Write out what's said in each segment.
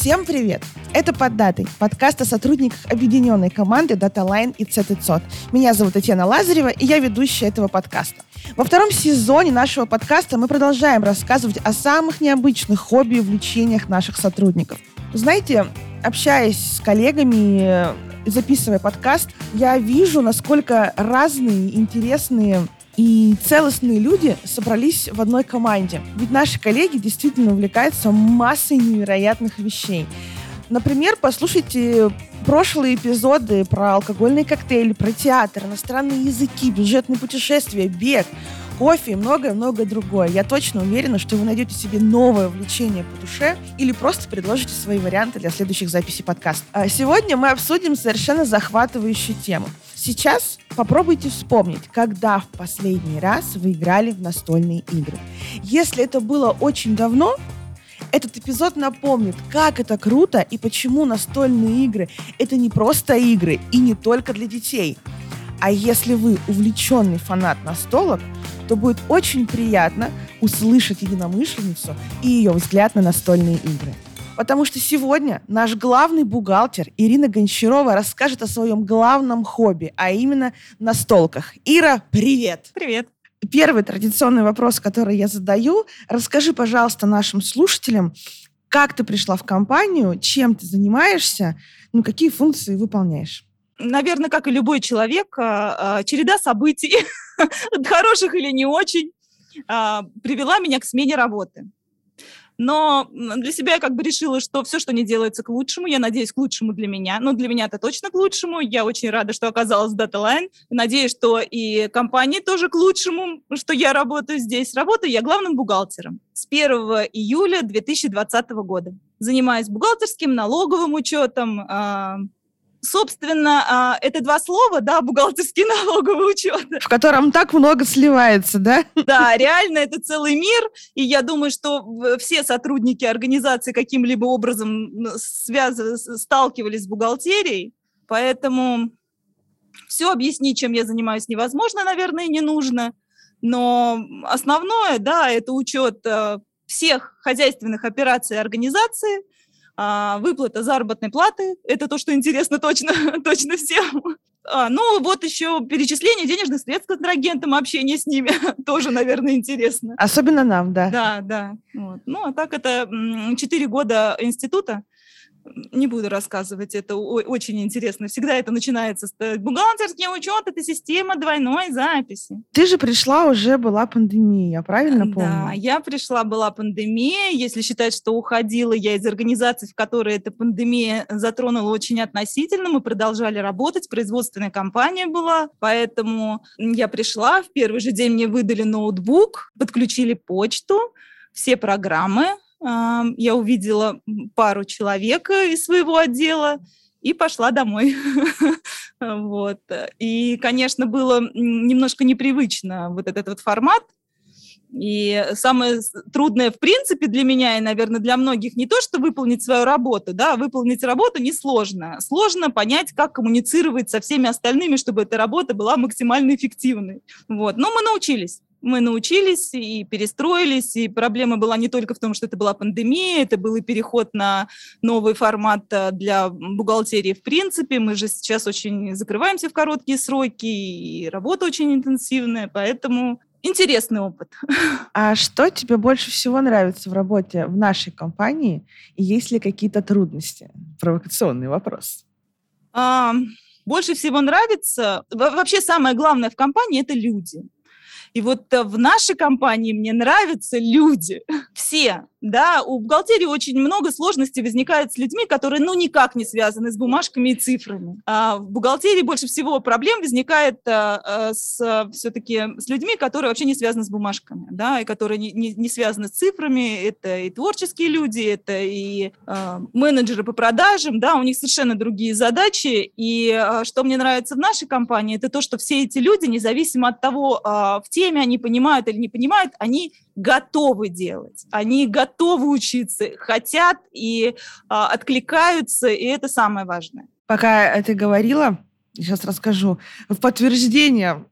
Всем привет! Это «Под датой» – подкаст о сотрудниках объединенной команды DataLine и CTCOT. Меня зовут Татьяна Лазарева, и я ведущая этого подкаста. Во втором сезоне нашего подкаста мы продолжаем рассказывать о самых необычных хобби и увлечениях наших сотрудников. Знаете, общаясь с коллегами, записывая подкаст, я вижу, насколько разные, интересные и целостные люди собрались в одной команде. Ведь наши коллеги действительно увлекаются массой невероятных вещей. Например, послушайте прошлые эпизоды про алкогольные коктейли, про театр, иностранные языки, бюджетные путешествия, бег, кофе и многое-многое другое. Я точно уверена, что вы найдете себе новое увлечение по душе или просто предложите свои варианты для следующих записей подкаста. А сегодня мы обсудим совершенно захватывающую тему. Сейчас попробуйте вспомнить, когда в последний раз вы играли в настольные игры. Если это было очень давно, этот эпизод напомнит, как это круто и почему настольные игры — это не просто игры и не только для детей. А если вы увлеченный фанат настолок, то будет очень приятно услышать единомышленницу и ее взгляд на настольные игры. Потому что сегодня наш главный бухгалтер Ирина Гончарова расскажет о своем главном хобби, а именно настолках. Ира, привет! Привет! Первый традиционный вопрос, который я задаю. Расскажи, пожалуйста, нашим слушателям, как ты пришла в компанию, чем ты занимаешься, ну, какие функции выполняешь? Наверное, как и любой человек, а, а, череда событий, хороших или не очень, а, привела меня к смене работы. Но для себя я как бы решила, что все, что не делается к лучшему, я надеюсь, к лучшему для меня. Но для меня это точно к лучшему. Я очень рада, что оказалась в DataLine. Надеюсь, что и компании тоже к лучшему, что я работаю здесь. Работаю я главным бухгалтером с 1 июля 2020 года. Занимаюсь бухгалтерским, налоговым учетом, собственно, а, это два слова, да, бухгалтерский налоговый учет. В котором так много сливается, да? Да, реально это целый мир, и я думаю, что все сотрудники организации каким-либо образом связ... сталкивались с бухгалтерией, поэтому все объяснить, чем я занимаюсь, невозможно, наверное, не нужно, но основное, да, это учет э, всех хозяйственных операций организации – а, выплата заработной платы, это то, что интересно точно, точно всем. А, ну, вот еще перечисление денежных средств контрагентам, общение с ними тоже, наверное, интересно. Особенно нам, да. Да, да. Вот. Ну, а так это 4 года института, не буду рассказывать, это очень интересно. Всегда это начинается с э, бухгалтерский учет, это система двойной записи. Ты же пришла, уже была пандемия, я правильно помню? Да, я пришла, была пандемия. Если считать, что уходила я из организации, в которой эта пандемия затронула очень относительно, мы продолжали работать, производственная компания была, поэтому я пришла, в первый же день мне выдали ноутбук, подключили почту, все программы, я увидела пару человек из своего отдела и пошла домой. вот. И, конечно, было немножко непривычно вот этот вот формат. И самое трудное, в принципе, для меня и, наверное, для многих не то, что выполнить свою работу, да, выполнить работу несложно. Сложно понять, как коммуницировать со всеми остальными, чтобы эта работа была максимально эффективной. Вот. Но мы научились мы научились и перестроились, и проблема была не только в том, что это была пандемия, это был и переход на новый формат э, для бухгалтерии в принципе. Мы же сейчас очень закрываемся в короткие сроки, и работа очень интенсивная, поэтому интересный опыт. А что тебе больше всего нравится в работе в нашей компании? И есть ли какие-то трудности? Провокационный вопрос. А, больше всего нравится... Вообще самое главное в компании – это люди. И вот э, в нашей компании мне нравятся люди. Все да, у бухгалтерии очень много сложностей возникает с людьми, которые, ну, никак не связаны с бумажками и цифрами. А в бухгалтерии больше всего проблем возникает а, а, с, все-таки с людьми, которые вообще не связаны с бумажками, да, и которые не, не, не связаны с цифрами. Это и творческие люди, это и а, менеджеры по продажам, да, у них совершенно другие задачи. И а, что мне нравится в нашей компании, это то, что все эти люди, независимо от того, а, в теме они понимают или не понимают, они готовы делать, они готовы учиться, хотят и а, откликаются, и это самое важное. Пока ты говорила, сейчас расскажу, в подтверждение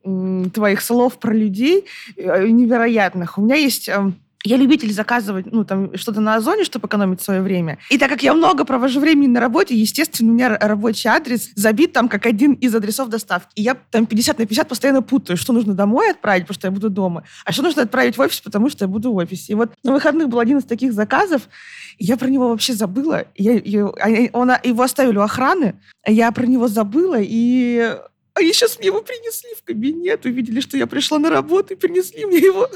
твоих слов про людей э, невероятных. У меня есть эм, Я любитель заказывать, ну, там, что-то на Озоне, чтобы экономить свое время. И так как я много провожу времени на работе, естественно, у меня рабочий адрес забит там как один из адресов доставки. И я там 50 на 50 постоянно путаю, что нужно домой отправить, потому что я буду дома, а что нужно отправить в офис, потому что я буду в офисе. И вот на выходных был один из таких заказов, и я про него вообще забыла. Я, я, он, его оставили у охраны, я про него забыла, и они сейчас мне его принесли в кабинет, увидели, что я пришла на работу, и принесли мне его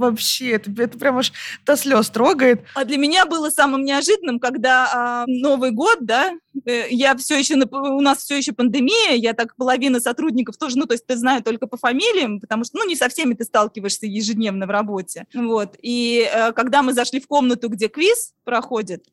вообще, это, это прям аж до слез трогает. А для меня было самым неожиданным, когда а, Новый год, да, э, я все еще, у нас все еще пандемия, я так половина сотрудников тоже, ну, то есть ты знаю только по фамилиям, потому что, ну, не со всеми ты сталкиваешься ежедневно в работе, вот. И э, когда мы зашли в комнату, где квиз проходит,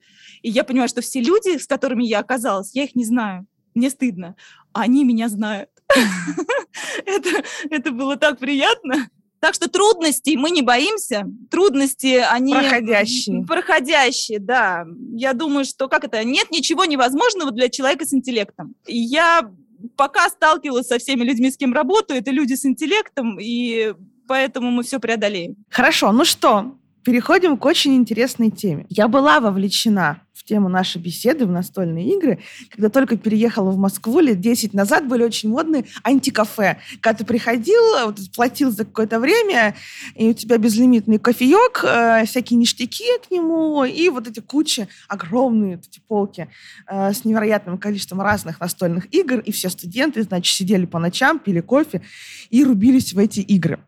и я понимаю, что все люди, с которыми я оказалась, я их не знаю, мне стыдно, а они меня знают. это, это было так приятно. Так что трудностей мы не боимся. Трудности, они... Проходящие. Проходящие, да. Я думаю, что как это? Нет ничего невозможного для человека с интеллектом. Я пока сталкивалась со всеми людьми, с кем работаю, это люди с интеллектом, и поэтому мы все преодолеем. Хорошо, ну что, переходим к очень интересной теме. Я была вовлечена тему нашей беседы в настольные игры. Когда только переехала в Москву лет 10 назад, были очень модные антикафе. Когда ты приходил, вот, платил за какое-то время, и у тебя безлимитный кофеек, э, всякие ништяки к нему, и вот эти кучи, огромные вот эти полки э, с невероятным количеством разных настольных игр, и все студенты, значит, сидели по ночам, пили кофе и рубились в эти игры.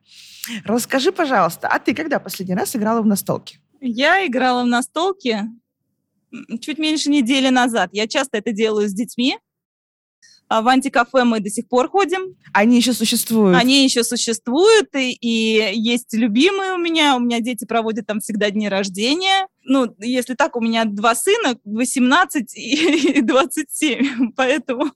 Расскажи, пожалуйста, а ты когда последний раз играла в настолки? Я играла в настолки чуть меньше недели назад. Я часто это делаю с детьми. А в антикафе мы до сих пор ходим. Они еще существуют? Они еще существуют, и, и есть любимые у меня. У меня дети проводят там всегда дни рождения. Ну, если так, у меня два сына, 18 и 27, поэтому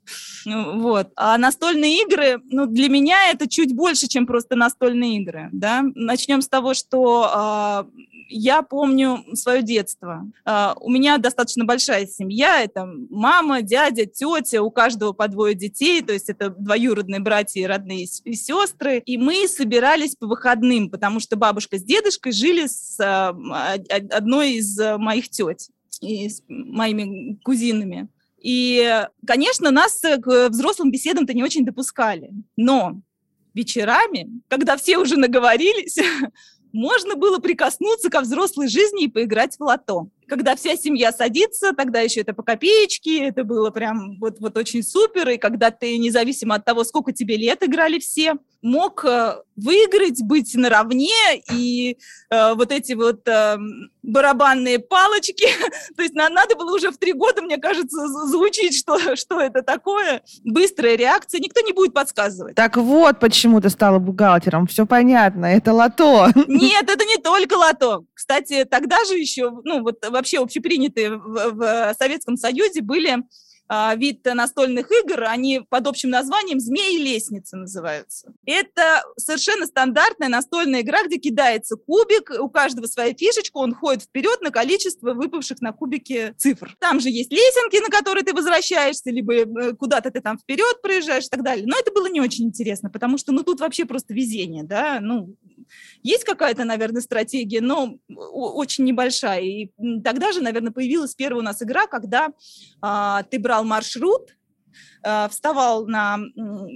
ну, вот. А настольные игры, ну, для меня это чуть больше, чем просто настольные игры, да. Начнем с того, что а, я помню свое детство. Uh, у меня достаточно большая семья, это мама, дядя, тетя, у каждого по двое детей, то есть это двоюродные братья и родные и сестры. И мы собирались по выходным, потому что бабушка с дедушкой жили с uh, одной из моих тет и с моими кузинами. И, конечно, нас к взрослым беседам-то не очень допускали. Но вечерами, когда все уже наговорились, можно было прикоснуться ко взрослой жизни и поиграть в лото. Когда вся семья садится, тогда еще это по копеечке, это было прям вот, вот очень супер, и когда ты, независимо от того, сколько тебе лет играли все, мог э, выиграть, быть наравне, и э, вот эти вот э, барабанные палочки, то есть на, надо было уже в три года, мне кажется, звучить, что, что это такое. Быстрая реакция, никто не будет подсказывать. Так вот, почему ты стала бухгалтером, все понятно, это лото. Нет, это не только лото. Кстати, тогда же еще, ну вот вообще общепринятые в, в Советском Союзе были а, вид настольных игр, они под общим названием «Змеи лестницы» называются. Это совершенно стандартная настольная игра, где кидается кубик, у каждого своя фишечка, он ходит вперед на количество выпавших на кубике цифр. Там же есть лесенки, на которые ты возвращаешься, либо э, куда-то ты там вперед проезжаешь и так далее. Но это было не очень интересно, потому что, ну, тут вообще просто везение, да, ну, есть какая-то, наверное, стратегия, но очень небольшая. И тогда же, наверное, появилась первая у нас игра, когда а, ты брал маршрут, а, вставал на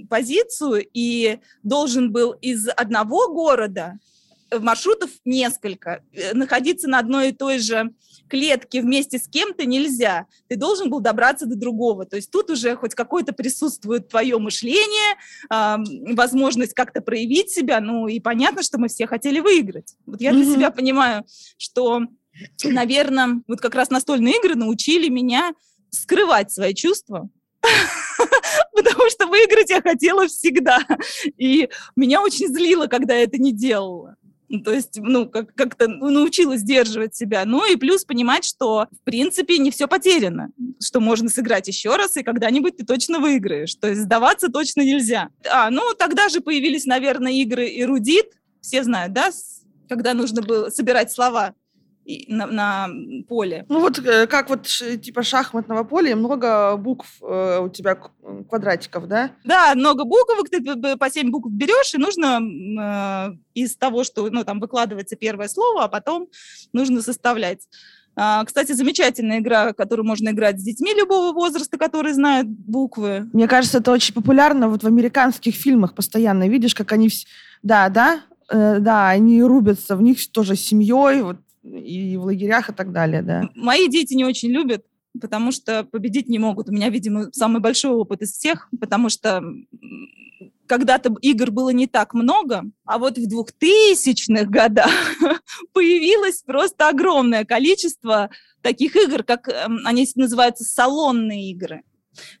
позицию и должен был из одного города маршрутов несколько, э, находиться на одной и той же клетке вместе с кем-то нельзя. Ты должен был добраться до другого. То есть тут уже хоть какое-то присутствует твое мышление, э, возможность как-то проявить себя. Ну и понятно, что мы все хотели выиграть. Вот я для mm-hmm. себя понимаю, что, наверное, вот как раз настольные игры научили меня скрывать свои чувства, потому что выиграть я хотела всегда. И меня очень злило, когда я это не делала. Ну, то есть, ну, как- как-то научилась сдерживать себя. Ну и плюс понимать, что, в принципе, не все потеряно, что можно сыграть еще раз, и когда-нибудь ты точно выиграешь. То есть сдаваться точно нельзя. А, ну, тогда же появились, наверное, игры «Эрудит», все знают, да, когда нужно было собирать слова на, на поле. Ну вот э, как вот типа шахматного поля, много букв э, у тебя квадратиков, да? Да, много буквок, ты по 7 букв берешь, и нужно э, из того, что ну, там выкладывается первое слово, а потом нужно составлять. А, кстати, замечательная игра, которую можно играть с детьми любого возраста, которые знают буквы. Мне кажется, это очень популярно вот в американских фильмах постоянно. Видишь, как они... Да, да, э, да, они рубятся в них тоже с семьей, вот, и в лагерях и так далее, да. Мои дети не очень любят, потому что победить не могут. У меня, видимо, самый большой опыт из всех, потому что когда-то игр было не так много, а вот в 2000-х годах появилось просто огромное количество таких игр, как эм, они называются салонные игры.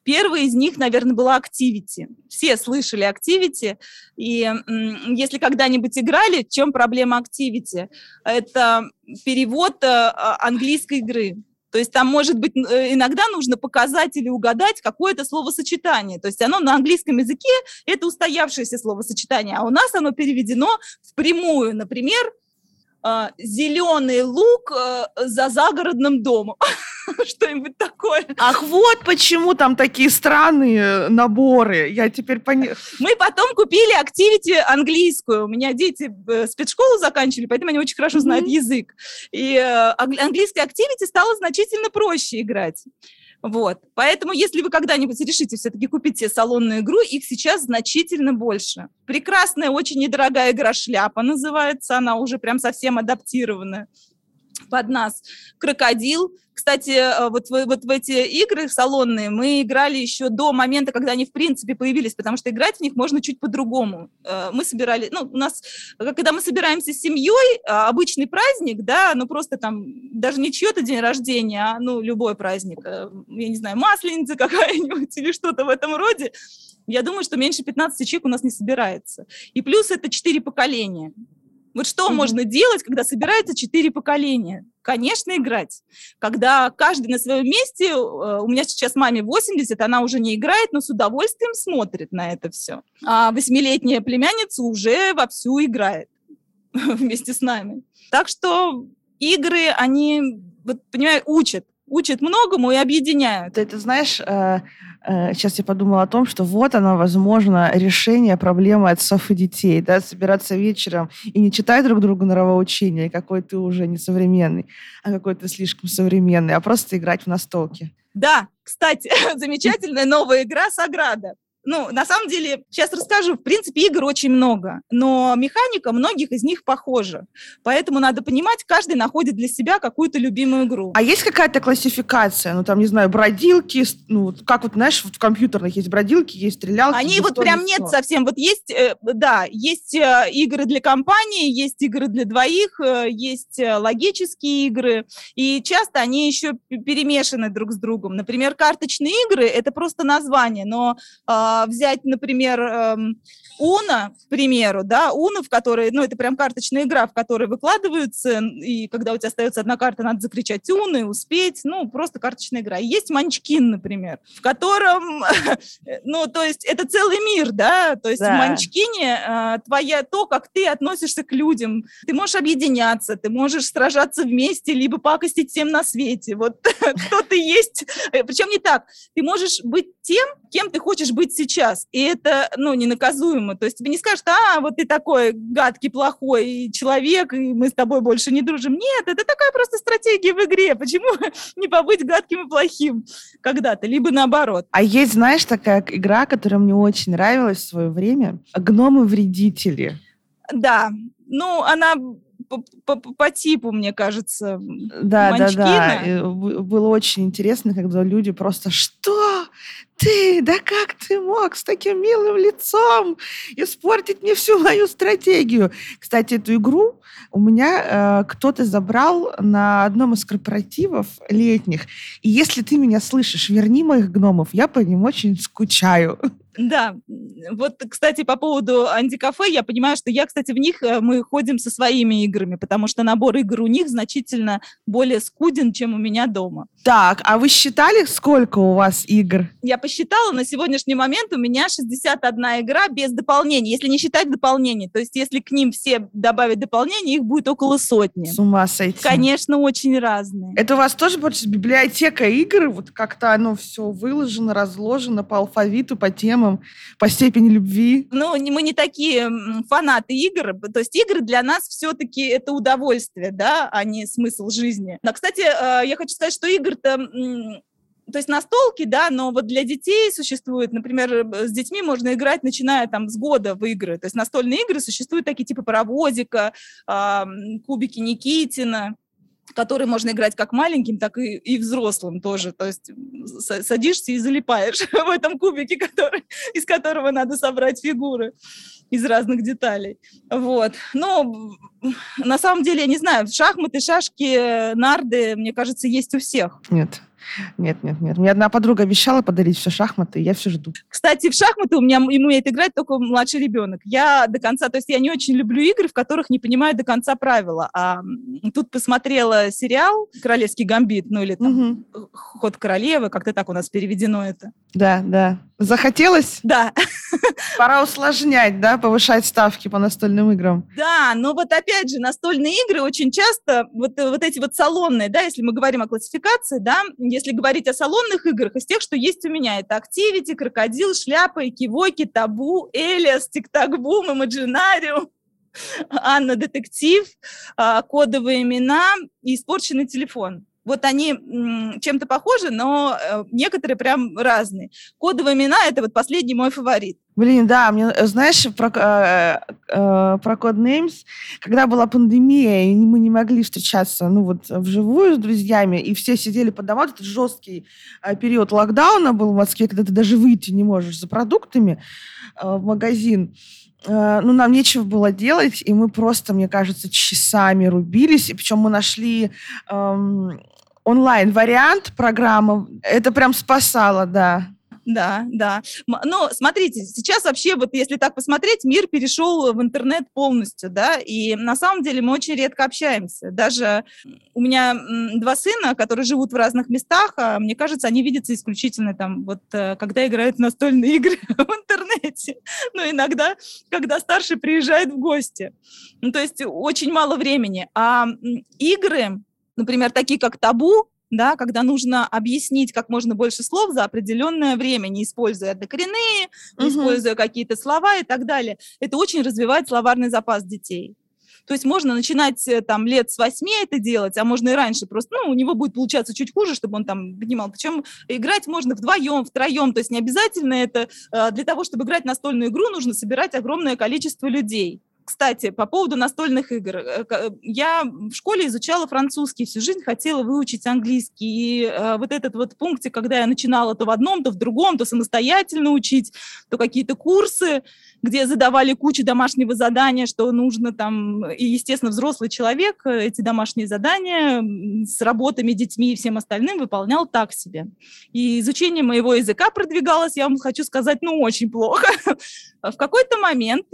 Первый из них, наверное, была Activity. Все слышали Activity. И если когда-нибудь играли, в чем проблема Activity? Это перевод э, английской игры. То есть там, может быть, э, иногда нужно показать или угадать какое-то словосочетание. То есть оно на английском языке – это устоявшееся словосочетание, а у нас оно переведено впрямую. Например, а, зеленый лук э, за загородным домом. Что-нибудь такое. Ах, вот почему там такие странные наборы. Я теперь поняла. Мы потом купили активити английскую. У меня дети э, спецшколу заканчивали, поэтому они очень хорошо знают mm-hmm. язык. И э, английская активити стало значительно проще играть. Вот. Поэтому, если вы когда-нибудь решите все-таки купить себе салонную игру, их сейчас значительно больше. Прекрасная, очень недорогая игра «Шляпа» называется, она уже прям совсем адаптированная под нас. «Крокодил», кстати, э, вот, вот в эти игры салонные мы играли еще до момента, когда они в принципе появились, потому что играть в них можно чуть по-другому. Э, мы собирали, ну, у нас, когда мы собираемся с семьей, обычный праздник, да, ну, просто там, даже не чье-то день рождения, а, ну, любой праздник, э, я не знаю, масленица какая-нибудь или что-то в этом роде, я думаю, что меньше 15 человек у нас не собирается. И плюс это 4 поколения. Вот что mm-hmm. можно делать, когда собирается четыре поколения? Конечно, играть. Когда каждый на своем месте, э, у меня сейчас маме 80, она уже не играет, но с удовольствием смотрит на это все. А восьмилетняя племянница уже вовсю играет вместе с нами. Так что игры, они, вот, понимаешь, учат учат многому и объединяют. Ты, ты знаешь, э, сейчас я подумала о том, что вот оно, возможно, решение проблемы отцов и детей, да, собираться вечером и не читать друг другу нравоучения, какой ты уже не современный, а какой ты слишком современный, а просто играть в настолки. Да, кстати, замечательная новая игра «Саграда». Ну, на самом деле, сейчас расскажу. В принципе, игр очень много, но механика многих из них похожа. Поэтому надо понимать, каждый находит для себя какую-то любимую игру. А есть какая-то классификация? Ну, там, не знаю, бродилки, ну, как вот, знаешь, в компьютерных есть бродилки, есть стрелялки. Они вот прям нет совсем. Вот есть, э, да, есть э, игры для компании, есть игры для двоих, э, есть логические игры, и часто они еще перемешаны друг с другом. Например, карточные игры – это просто название, но а, взять, например, эм, Уна, к примеру, да, Уна, в которой, ну, это прям карточная игра, в которой выкладываются, и когда у тебя остается одна карта, надо закричать Уна и успеть, ну, просто карточная игра. есть Манчкин, например, в котором, ну, то есть это целый мир, да, то есть да. в Манчкине э, твоя, то, как ты относишься к людям, ты можешь объединяться, ты можешь сражаться вместе, либо пакостить всем на свете, вот кто ты есть, э, причем не так, ты можешь быть тем, кем ты хочешь быть сейчас. И это, ну, ненаказуемо. То есть тебе не скажут, а, вот ты такой гадкий, плохой человек, и мы с тобой больше не дружим. Нет, это такая просто стратегия в игре. Почему не побыть гадким и плохим когда-то, либо наоборот. А есть, знаешь, такая игра, которая мне очень нравилась в свое время. Гномы-вредители. Да, ну, она по, по, по типу, мне кажется, Да, Манчкина. да, да. Было очень интересно, когда люди просто «Что? Ты? Да как ты мог с таким милым лицом испортить мне всю мою стратегию?» Кстати, эту игру у меня э, кто-то забрал на одном из корпоративов летних. И если ты меня слышишь, верни моих гномов, я по ним очень скучаю. Да, вот, кстати, по поводу антикафе, я понимаю, что я, кстати, в них э, мы ходим со своими играми, потому что набор игр у них значительно более скуден, чем у меня дома. Так, а вы считали, сколько у вас игр? Я посчитала, на сегодняшний момент у меня 61 игра без дополнений, если не считать дополнений. То есть если к ним все добавить дополнения, их будет около сотни. С ума сойти. Конечно, очень разные. Это у вас тоже больше библиотека игр? Вот как-то оно все выложено, разложено по алфавиту, по темам, по степени любви? Ну, мы не такие фанаты игр. То есть игры для нас все-таки это удовольствие, да, а не смысл жизни. Но, кстати, э, я хочу сказать, что игр-то то есть настолки, да, но вот для детей существует, например, с детьми можно играть, начиная там с года в игры. То есть настольные игры существуют такие типа паровозика, э, кубики Никитина которые можно играть как маленьким, так и, и взрослым тоже. То есть садишься и залипаешь в этом кубике, который, из которого надо собрать фигуры из разных деталей. Вот. Но на самом деле, я не знаю, шахматы, шашки, нарды, мне кажется, есть у всех. Нет. Нет, нет, нет. Мне одна подруга обещала подарить все шахматы, и я все жду. Кстати, в шахматы у меня ему умеет играть только младший ребенок. Я до конца, то есть я не очень люблю игры, в которых не понимаю до конца правила. А тут посмотрела сериал «Королевский гамбит», ну или там угу. «Ход королевы», как-то так у нас переведено это. Да, да. Захотелось? Да. Пора усложнять, да, повышать ставки по настольным играм. Да, но вот опять же, настольные игры очень часто, вот, вот эти вот салонные, да, если мы говорим о классификации, да, если говорить о салонных играх, из тех, что есть у меня, это Activity, Крокодил, Шляпа, Экивоки, Табу, Элиас, Тик-Так-Бум, Имаджинариум. Анна Детектив, кодовые имена и испорченный телефон. Вот они чем-то похожи, но э, некоторые прям разные. Кодовые имена – это вот последний мой фаворит. Блин, да, мне, э, знаешь, про, э, э, про Codenames, когда была пандемия, и мы не могли встречаться, ну вот, вживую с друзьями, и все сидели по домам, этот жесткий э, период локдауна был в Москве, когда ты даже выйти не можешь за продуктами э, в магазин, э, ну, нам нечего было делать, и мы просто, мне кажется, часами рубились, и причем мы нашли эм, онлайн-вариант программы. Это прям спасало, да. Да, да. Но смотрите, сейчас вообще, вот если так посмотреть, мир перешел в интернет полностью, да, и на самом деле мы очень редко общаемся. Даже у меня два сына, которые живут в разных местах, а мне кажется, они видятся исключительно там, вот э, когда играют в настольные игры в интернете. Но иногда, когда старший приезжает в гости. Ну, то есть очень мало времени. А игры, например, такие как «Табу», да, когда нужно объяснить как можно больше слов за определенное время, не используя однокоренные, не угу. используя какие-то слова и так далее. Это очень развивает словарный запас детей. То есть можно начинать э, там лет с восьми это делать, а можно и раньше. Просто, ну, у него будет получаться чуть хуже, чтобы он там понимал. Причем играть можно вдвоем, втроем. То есть не обязательно это э, для того, чтобы играть настольную игру, нужно собирать огромное количество людей. Кстати, по поводу настольных игр. Э, э, я в школе изучала французский, всю жизнь хотела выучить английский. И э, вот этот вот пунктик, когда я начинала то в одном, то в другом, то самостоятельно учить, то какие-то курсы, где задавали кучу домашнего задания, что нужно там, и, естественно, взрослый человек эти домашние задания с работами, детьми и всем остальным выполнял так себе. И изучение моего языка продвигалось, я вам хочу сказать, ну, очень плохо. В какой-то момент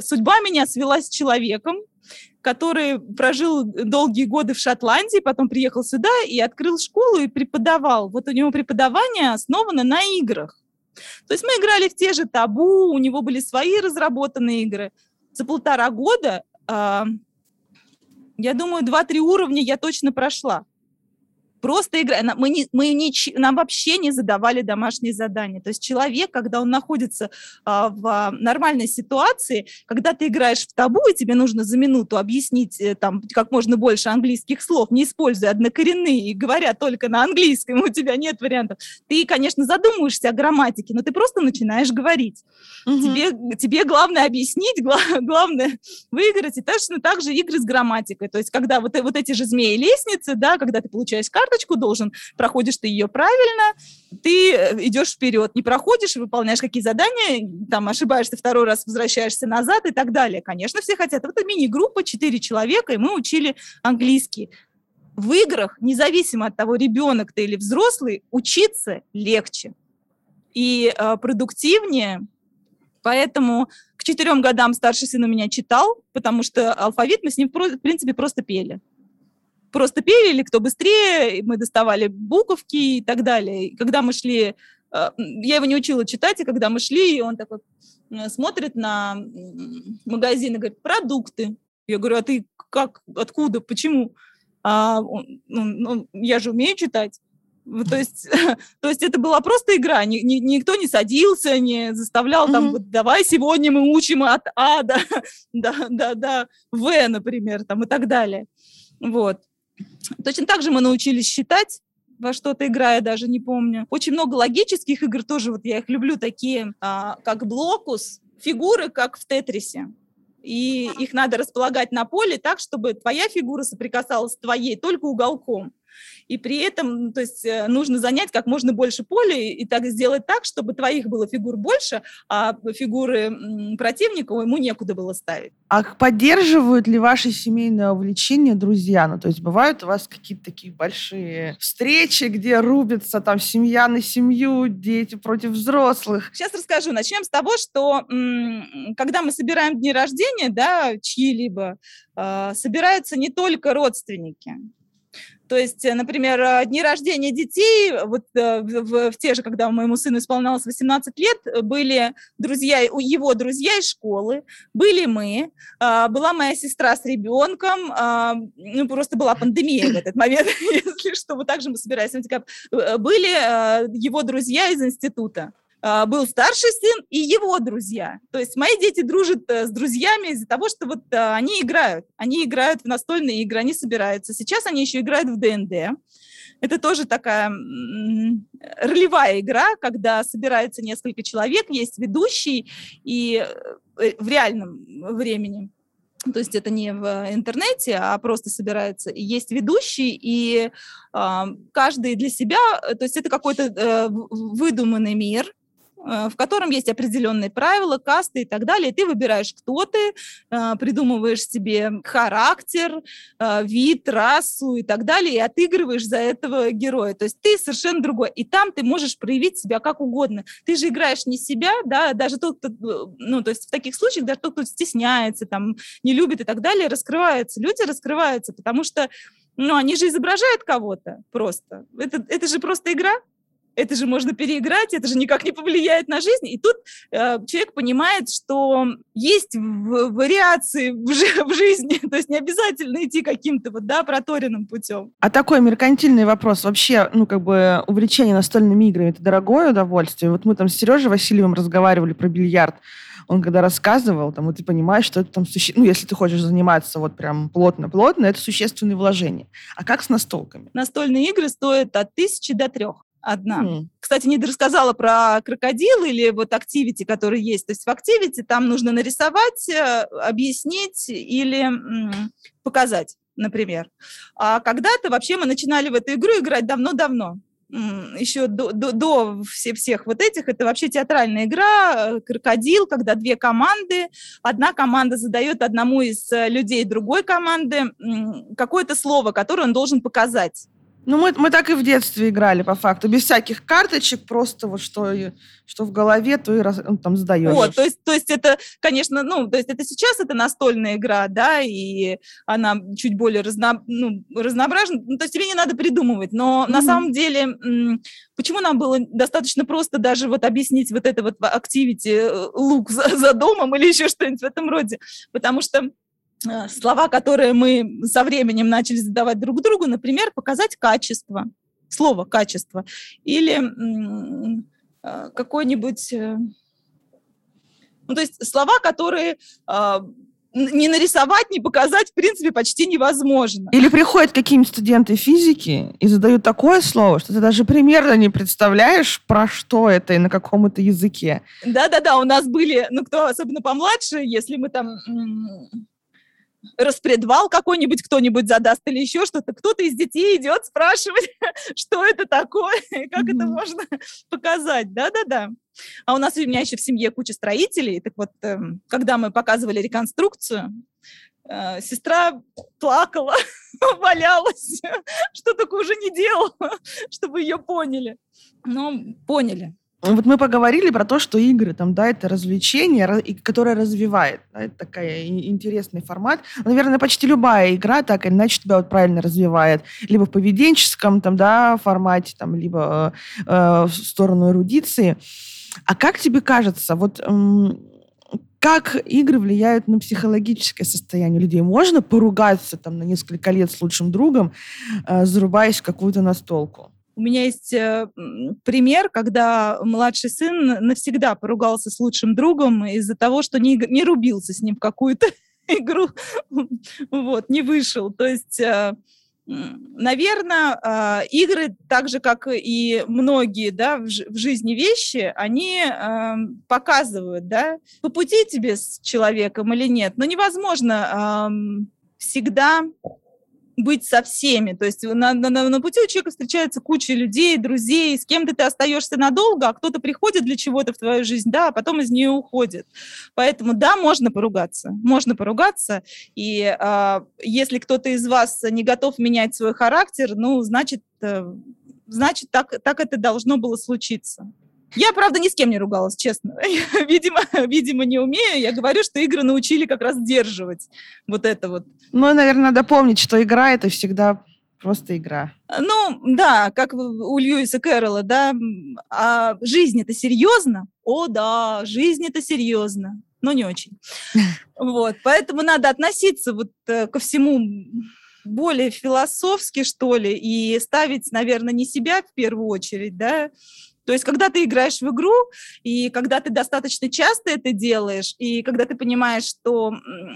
судьба меня свела с человеком, который прожил долгие годы в Шотландии, потом приехал сюда и открыл школу и преподавал. Вот у него преподавание основано на играх. То есть мы играли в те же табу, у него были свои разработанные игры. За полтора года, э, я думаю, два-три уровня я точно прошла просто игра. Мы, не, мы не, нам вообще не задавали домашние задания. То есть человек, когда он находится а, в нормальной ситуации, когда ты играешь в табу, и тебе нужно за минуту объяснить э, там как можно больше английских слов, не используя однокоренные и говоря только на английском, у тебя нет вариантов, ты, конечно, задумываешься о грамматике, но ты просто начинаешь говорить. Угу. Тебе, тебе главное объяснить, гла, главное выиграть. И точно так же игры с грамматикой. То есть когда вот, вот эти же змеи-лестницы, да, когда ты получаешь карту, карточку должен, проходишь ты ее правильно, ты э, идешь вперед, не проходишь, выполняешь какие задания, там ошибаешься второй раз, возвращаешься назад и так далее. Конечно, все хотят. Вот это мини-группа, четыре человека, и мы учили английский. В играх, независимо от того, ребенок ты или взрослый, учиться легче и э, продуктивнее. Поэтому к четырем годам старший сын у меня читал, потому что алфавит мы с ним, в принципе, просто пели просто пели, или кто быстрее, мы доставали буковки и так далее. И когда мы шли э, я его не учила читать, и когда мы шли, он такой смотрит на магазин и говорит, продукты. Я говорю, а ты как, откуда, почему? А, он, ну, ну, я же умею читать. То есть, то есть это была просто игра, ни, ни, никто не садился, не заставлял mm-hmm. там, вот, давай сегодня мы учим от А до, до, до, до В, например, там и так далее. Вот. Точно так же мы научились считать, во что-то играя, даже не помню. Очень много логических игр тоже, вот я их люблю, такие, а, как Блокус, фигуры, как в Тетрисе и их надо располагать на поле так, чтобы твоя фигура соприкасалась с твоей только уголком и при этом, ну, то есть э, нужно занять как можно больше поля и так сделать так, чтобы твоих было фигур больше, а фигуры противника ему некуда было ставить. А поддерживают ли ваши семейные увлечения друзья? Ну, то есть бывают у вас какие-то такие большие встречи, где рубится там семья на семью, дети против взрослых? Сейчас расскажу. Начнем с того, что когда мы собираем дни рождения, да, чьи-либо, а, собираются не только родственники. То есть, э, например, э, дни рождения детей, вот э, в, в, в те же, когда моему сыну исполнялось 18 лет, были друзья, его друзья из школы, были мы, а, была моя сестра с ребенком, а, ну, просто была пандемия в этот момент, если что, вот так же мы собирались. Были его друзья из института. А, был старший сын и его друзья. То есть мои дети дружат э, с друзьями из-за того, что вот э, они играют. Они играют в настольные игры, они собираются. Сейчас они еще играют в ДНД. Это тоже такая ролевая игра, когда собирается несколько человек, есть ведущий, и э, в реальном времени то есть это не в интернете, а просто собирается. И есть ведущий, и э, каждый для себя, то есть это какой-то э, выдуманный мир, Э, в котором есть определенные правила, касты и так далее. Ты выбираешь, кто ты, э, придумываешь себе характер, э, вид, расу и так далее, и отыгрываешь за этого героя. То есть ты совершенно другой. И там ты можешь проявить себя как угодно. Ты же играешь не себя, да, даже тот, кто, ну, то есть в таких случаях даже тот, кто стесняется, там, не любит и так далее, раскрывается. Люди раскрываются, потому что ну, они же изображают кого-то просто. Это, это же просто игра это же можно переиграть, это же никак не повлияет на жизнь. И тут э, человек понимает, что есть вариации в, в жизни, то есть не обязательно идти каким-то вот, да, проторенным путем. А такой меркантильный вопрос. Вообще, ну, как бы увлечение настольными играми – это дорогое удовольствие? Вот мы там с Сережей Васильевым разговаривали про бильярд. Он когда рассказывал, там, вот ты понимаешь, что это там, суще... ну, если ты хочешь заниматься вот прям плотно-плотно, это существенные вложения. А как с настолками? Настольные игры стоят от тысячи до трех одна. Mm. Кстати, не рассказала про крокодил или вот активити, который есть. То есть в активити там нужно нарисовать, э, объяснить или показать, например. А когда-то вообще мы начинали в эту игру играть давно-давно еще до, до, до все, всех вот этих, это вообще театральная игра, э, крокодил, когда две команды, одна команда задает одному из э, людей другой команды какое-то слово, которое он должен показать. Ну, мы, мы так и в детстве играли, по факту. Без всяких карточек, просто вот что, что в голове, то и раз, ну, там задаешь. Вот, то есть, то есть это, конечно, ну, то есть это сейчас это настольная игра, да, и она чуть более разно, ну, разнообразна. Ну, то есть тебе не надо придумывать. Но mm-hmm. на самом деле, почему нам было достаточно просто даже вот объяснить вот это вот активити э, лук за, за домом или еще что-нибудь в этом роде? Потому что слова, которые мы со временем начали задавать друг другу, например, показать качество, слово качество, или э, какой-нибудь, э, ну, то есть слова, которые не нарисовать, не показать, в принципе, почти невозможно. Или приходят какие-нибудь студенты физики и задают такое слово, что ты даже примерно не представляешь, про что это и на каком это языке. Да-да-да, у нас были, ну, кто особенно помладше, если мы там распредвал какой-нибудь кто-нибудь задаст или еще что-то, кто-то из детей идет спрашивать, что это такое, как mm-hmm. это можно показать. Да-да-да. А у нас у меня еще в семье куча строителей. Так вот, эм, когда мы показывали реконструкцию, э, сестра плакала, валялась, что только уже не делала, чтобы ее поняли. Но поняли вот мы поговорили про то, что игры, там, да, это развлечение, которое развивает. Да, это такой интересный формат. Наверное, почти любая игра так или иначе тебя вот правильно развивает. Либо в поведенческом, там, да, формате, там, либо э, в сторону эрудиции. А как тебе кажется, вот э, как игры влияют на психологическое состояние людей? Можно поругаться там на несколько лет с лучшим другом, э, зарубаясь в какую-то настолку? У меня есть э, пример, когда младший сын навсегда поругался с лучшим другом из-за того, что не, не рубился с ним в какую-то игру, вот, не вышел. То есть, э, наверное, э, игры, так же, как и многие да, в, жизни вещи, они э, показывают, да, по пути тебе с человеком или нет. Но невозможно э, всегда быть со всеми. То есть на, на, на пути у человека встречается куча людей, друзей, с кем-то ты остаешься надолго, а кто-то приходит для чего-то в твою жизнь, да, а потом из нее уходит. Поэтому да, можно поругаться, можно поругаться. И э, если кто-то из вас не готов менять свой характер, ну, значит, э, значит так, так это должно было случиться. Я, правда, ни с кем не ругалась, честно. видимо, видимо, не умею. Я говорю, что игры научили как раз сдерживать вот это вот. Ну, наверное, надо помнить, что игра — это всегда просто игра. Ну, да, как у Льюиса Кэрролла, да. А жизнь — это серьезно? О, да, жизнь — это серьезно, но не очень. Вот, поэтому надо относиться вот э, ко всему более философски, что ли, и ставить, наверное, не себя в первую очередь, да, то есть, когда ты играешь в игру, и когда ты достаточно часто это делаешь, и когда ты понимаешь, что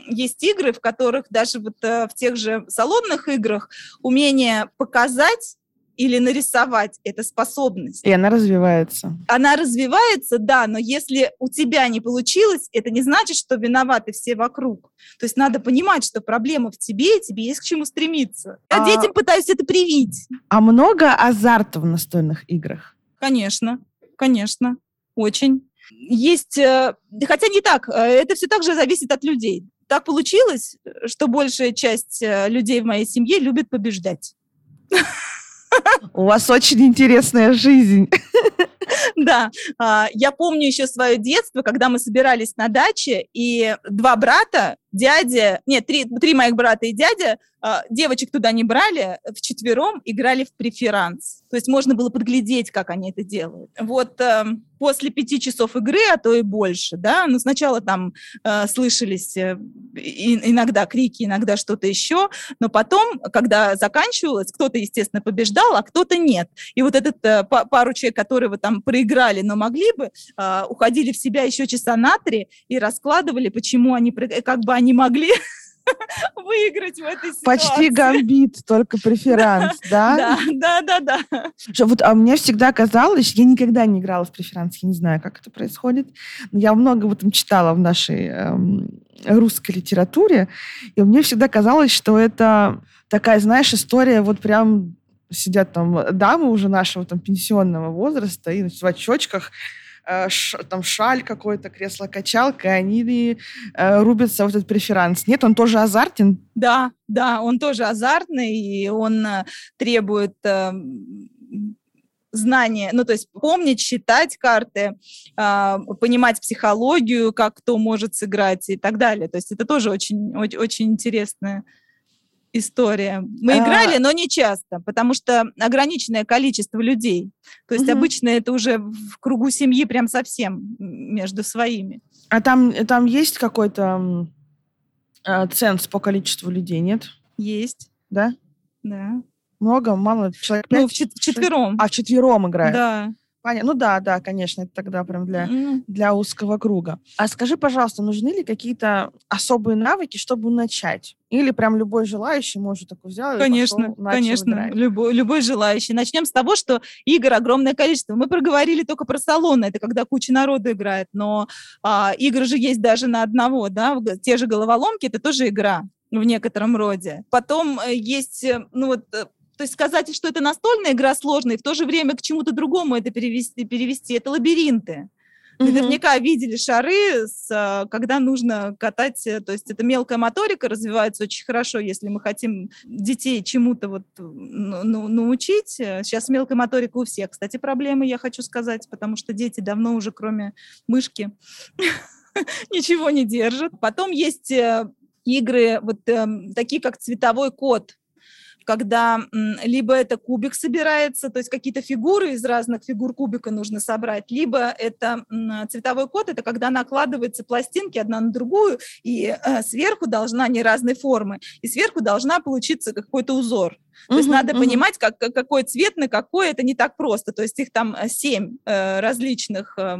есть игры, в которых даже вот э, в тех же салонных играх умение показать или нарисовать это способность. И она развивается. Она развивается, да, но если у тебя не получилось, это не значит, что виноваты все вокруг. То есть надо понимать, что проблема в тебе, и тебе есть к чему стремиться. Я а... детям пытаюсь это привить. А много азарта в настольных играх? Конечно, конечно, очень. Есть, э, хотя не так, э, это все так же зависит от людей. Так получилось, что большая часть э, людей в моей семье любит побеждать. У вас очень интересная жизнь. Да, а, я помню еще свое детство, когда мы собирались на даче, и два брата, дядя, нет, три, три моих брата и дядя, а, девочек туда не брали, вчетвером играли в преферанс. То есть можно было подглядеть, как они это делают. Вот э, после пяти часов игры, а то и больше, да, ну сначала там э, слышались э, иногда крики, иногда что-то еще, но потом, когда заканчивалось, кто-то, естественно, побеждал, а кто-то нет. И вот этот э, пару человек, которые вы там проиграли, но могли бы, э, уходили в себя еще часа на три и раскладывали, почему они, как бы они могли выиграть в этой ситуации. Почти гамбит, только преферанс, да? Да, да, да, да. Что, вот, а мне всегда казалось, я никогда не играла в преферанс, я не знаю, как это происходит, но я много в этом читала в нашей эм, русской литературе, и мне всегда казалось, что это такая, знаешь, история вот прям сидят там дамы уже нашего там пенсионного возраста и значит, в очочках ш, там шаль какой-то, кресло-качалка, и они э, рубятся в этот преферанс. Нет, он тоже азартен? Да, да, он тоже азартный, и он э, требует э, знания, ну, то есть помнить, считать карты, э, понимать психологию, как кто может сыграть и так далее. То есть это тоже очень, очень, очень интересная история. Мы а... играли, но не часто, потому что ограниченное количество людей. То есть угу. обычно это уже в кругу семьи прям совсем между своими. А там, там есть какой-то э, ценз по количеству людей, нет? Есть. Да? Да. Много, мало? Человек 5? Ну, в четвером. А, в четвером играют? Да. Понятно. Ну да, да, конечно, это тогда прям для, mm. для узкого круга. А скажи, пожалуйста, нужны ли какие-то особые навыки, чтобы начать? Или прям любой желающий может такой взял Конечно, и пошел, конечно, играть? любой, любой желающий. Начнем с того, что игр огромное количество. Мы проговорили только про салоны, это когда куча народу играет, но а, игры же есть даже на одного, да, те же головоломки, это тоже игра в некотором роде. Потом э, есть, э, ну вот э, то есть сказать, что это настольная игра сложная, и в то же время к чему-то другому это перевести, перевести это лабиринты. Наверняка видели шары, с, а, когда нужно катать, э, то есть это мелкая моторика развивается очень хорошо, если мы хотим детей чему-то вот ну, ну, научить. Сейчас мелкая моторика у всех, кстати, проблемы, я хочу сказать, потому что дети давно уже, кроме мышки, ничего не держат. Потом есть э, игры вот э, такие, как цветовой код когда либо это кубик собирается, то есть какие-то фигуры из разных фигур кубика нужно собрать, либо это цветовой код, это когда накладываются пластинки одна на другую, и э, сверху должна, они разной формы, и сверху должна получиться какой-то узор. То есть надо угу. понимать, как, какой цвет на какой, это не так просто. То есть их там э, семь э, различных э,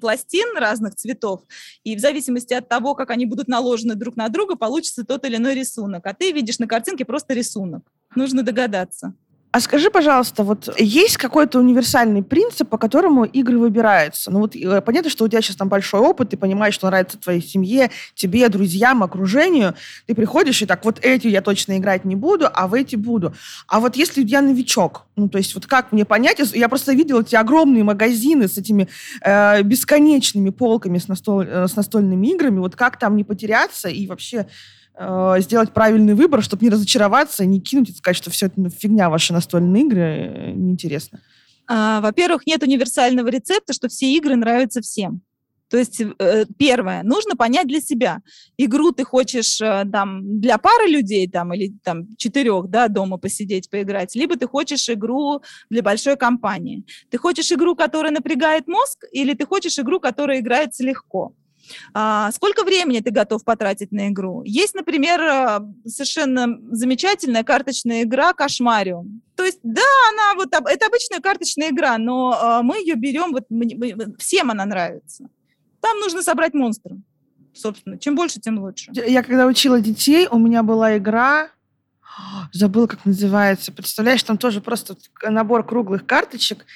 пластин разных цветов, и в зависимости от того, как они будут наложены друг на друга, получится тот или иной рисунок. А ты видишь на картинке просто рисунок. Нужно догадаться. А скажи, пожалуйста, вот есть какой-то универсальный принцип, по которому игры выбираются? Ну вот э, понятно, что у тебя сейчас там большой опыт, ты понимаешь, что нравится твоей семье, тебе, друзьям, окружению. Ты приходишь и так, вот эти я точно играть не буду, а в эти буду. А вот если я новичок, ну то есть вот как мне понять? Я просто видела эти огромные магазины с этими э, бесконечными полками с, настол, э, с настольными играми. Вот как там не потеряться и вообще Э, сделать правильный выбор, чтобы не разочароваться, не кинуть и сказать, что все это фигня, ваши настольные игры, э, неинтересно? А, во-первых, нет универсального рецепта, что все игры нравятся всем. То есть, э, первое, нужно понять для себя. Игру ты хочешь там, для пары людей там, или там, четырех да, дома посидеть, поиграть, либо ты хочешь игру для большой компании. Ты хочешь игру, которая напрягает мозг, или ты хочешь игру, которая играется легко. А, сколько времени ты готов потратить на игру? Есть, например, а, совершенно замечательная карточная игра «Кошмариум». То есть, да, она вот, это обычная карточная игра, но а, мы ее берем, вот, всем она нравится. Там нужно собрать монстра, собственно. Чем больше, тем лучше. Я когда учила детей, у меня была игра, забыла, как называется. Представляешь, там тоже просто набор круглых карточек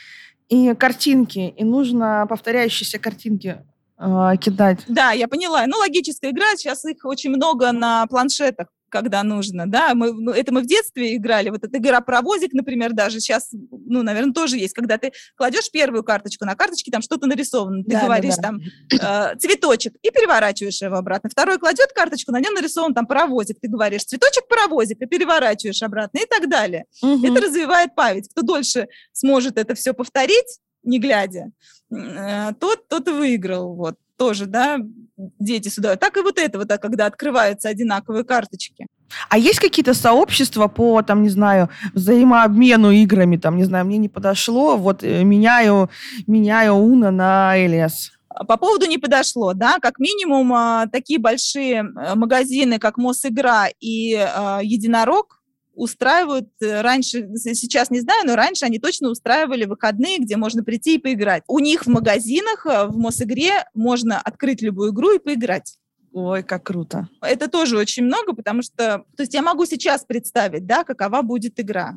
и картинки, и нужно повторяющиеся картинки э, кидать. Да, я поняла. Ну, логическая игра, сейчас их очень много на планшетах когда нужно, да, мы, ну, это мы в детстве играли, вот эта игра паровозик, например, даже сейчас, ну, наверное, тоже есть, когда ты кладешь первую карточку, на карточке там что-то нарисовано, ты да, говоришь да, да. там э, цветочек и переворачиваешь его обратно, второй кладет карточку, на нем нарисован там паровозик, ты говоришь цветочек, паровозик, и переворачиваешь обратно и так далее. Угу. Это развивает память. Кто дольше сможет это все повторить, не глядя, э, тот, тот и выиграл. Вот тоже, да, дети сюда. Так и вот это вот, когда открываются одинаковые карточки. А есть какие-то сообщества по, там, не знаю, взаимообмену играми, там, не знаю, мне не подошло, вот э, меняю, меняю Уна на Элиас? По поводу не подошло, да, как минимум а, такие большие э, магазины, как Мосигра и а, Единорог, устраивают э, раньше, сейчас не знаю, но раньше они точно устраивали выходные, где можно прийти и поиграть. У них в магазинах, э, в Мосигре можно открыть любую игру и поиграть. Ой, как круто. Это тоже очень много, потому что, то есть я могу сейчас представить, да, какова будет игра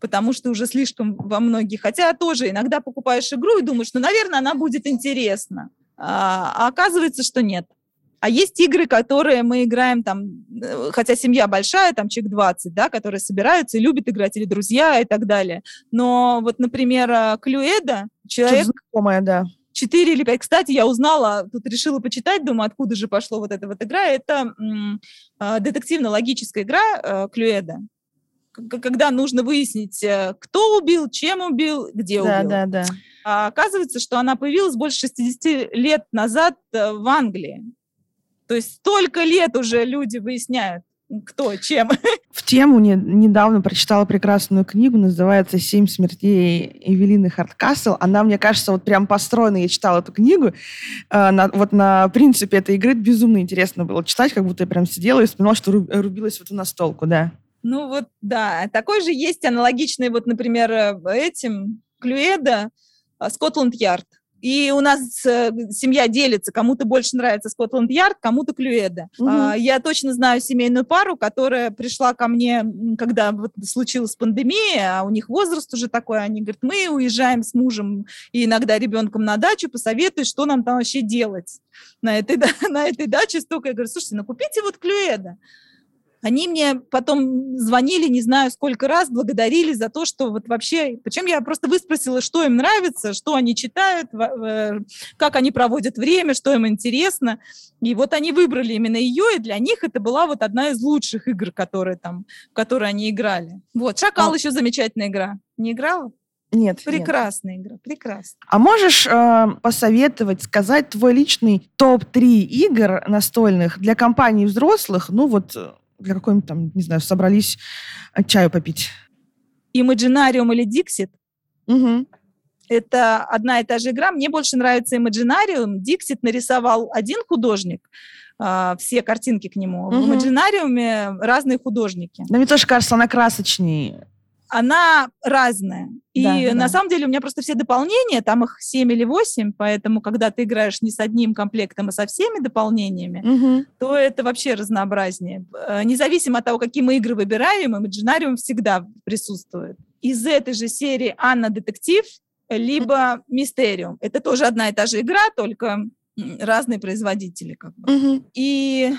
потому что уже слишком во многих, хотя тоже иногда покупаешь игру и думаешь, ну, наверное, она будет интересна, а, а оказывается, что нет. А есть игры, которые мы играем там, э, хотя семья большая, там человек 20, да, которые собираются и любят играть, или друзья и так далее. Но вот, например, э, Клюэда, человек... Знакомая, да. 4 или 5. Кстати, я узнала, тут решила почитать, думаю, откуда же пошло вот эта вот игра. Это э, детективно-логическая игра Клюэда когда нужно выяснить, кто убил, чем убил, где да, убил. Да, да, да. А оказывается, что она появилась больше 60 лет назад в Англии. То есть столько лет уже люди выясняют, кто, чем. В тему не, недавно прочитала прекрасную книгу, называется «Семь смертей Эвелины Хардкасл». Она, мне кажется, вот прям построена, я читала эту книгу, э, на, вот на принципе этой игры безумно интересно было читать, как будто я прям сидела и вспоминала, что рубилась в эту настолку, да. Ну вот, да. Такой же есть аналогичный, вот, например, э, этим, Клюэда, Скотланд-Ярд. И у нас э, семья делится, кому-то больше нравится Скотланд-Ярд, кому-то Клюэда. Угу. Я точно знаю семейную пару, которая пришла ко мне, когда вот случилась пандемия, а у них возраст уже такой, они говорят, мы уезжаем с мужем и иногда ребенком на дачу, посоветуй, что нам там вообще делать на этой, на этой даче. Столько я говорю, слушайте, ну купите вот Клюэда. Они мне потом звонили, не знаю сколько раз, благодарили за то, что вот вообще... Причем я просто выспросила, что им нравится, что они читают, как они проводят время, что им интересно. И вот они выбрали именно ее, и для них это была вот одна из лучших игр, которые там, в которые они играли. Вот, «Шакал» а... еще замечательная игра. Не играла? Нет. Прекрасная нет. игра, прекрасно. А можешь э, посоветовать, сказать твой личный топ-3 игр настольных для компаний взрослых, ну вот э, для какой-нибудь там, не знаю, собрались э, чаю попить? Imaginarium или Dixit? Угу. Это одна и та же игра. Мне больше нравится Imaginarium. Dixit нарисовал один художник, э, все картинки к нему. Угу. В Imaginarium разные художники. Но мне тоже кажется, она красочнее она разная. И да, на да. самом деле у меня просто все дополнения, там их 7 или 8, поэтому когда ты играешь не с одним комплектом, а со всеми дополнениями, угу. то это вообще разнообразнее. Э, независимо от того, какие мы игры выбираем, Imaginarium всегда присутствует. Из этой же серии Анна Детектив, либо Мистериум. Это тоже одна и та же игра, только разные производители. Как бы. Угу. И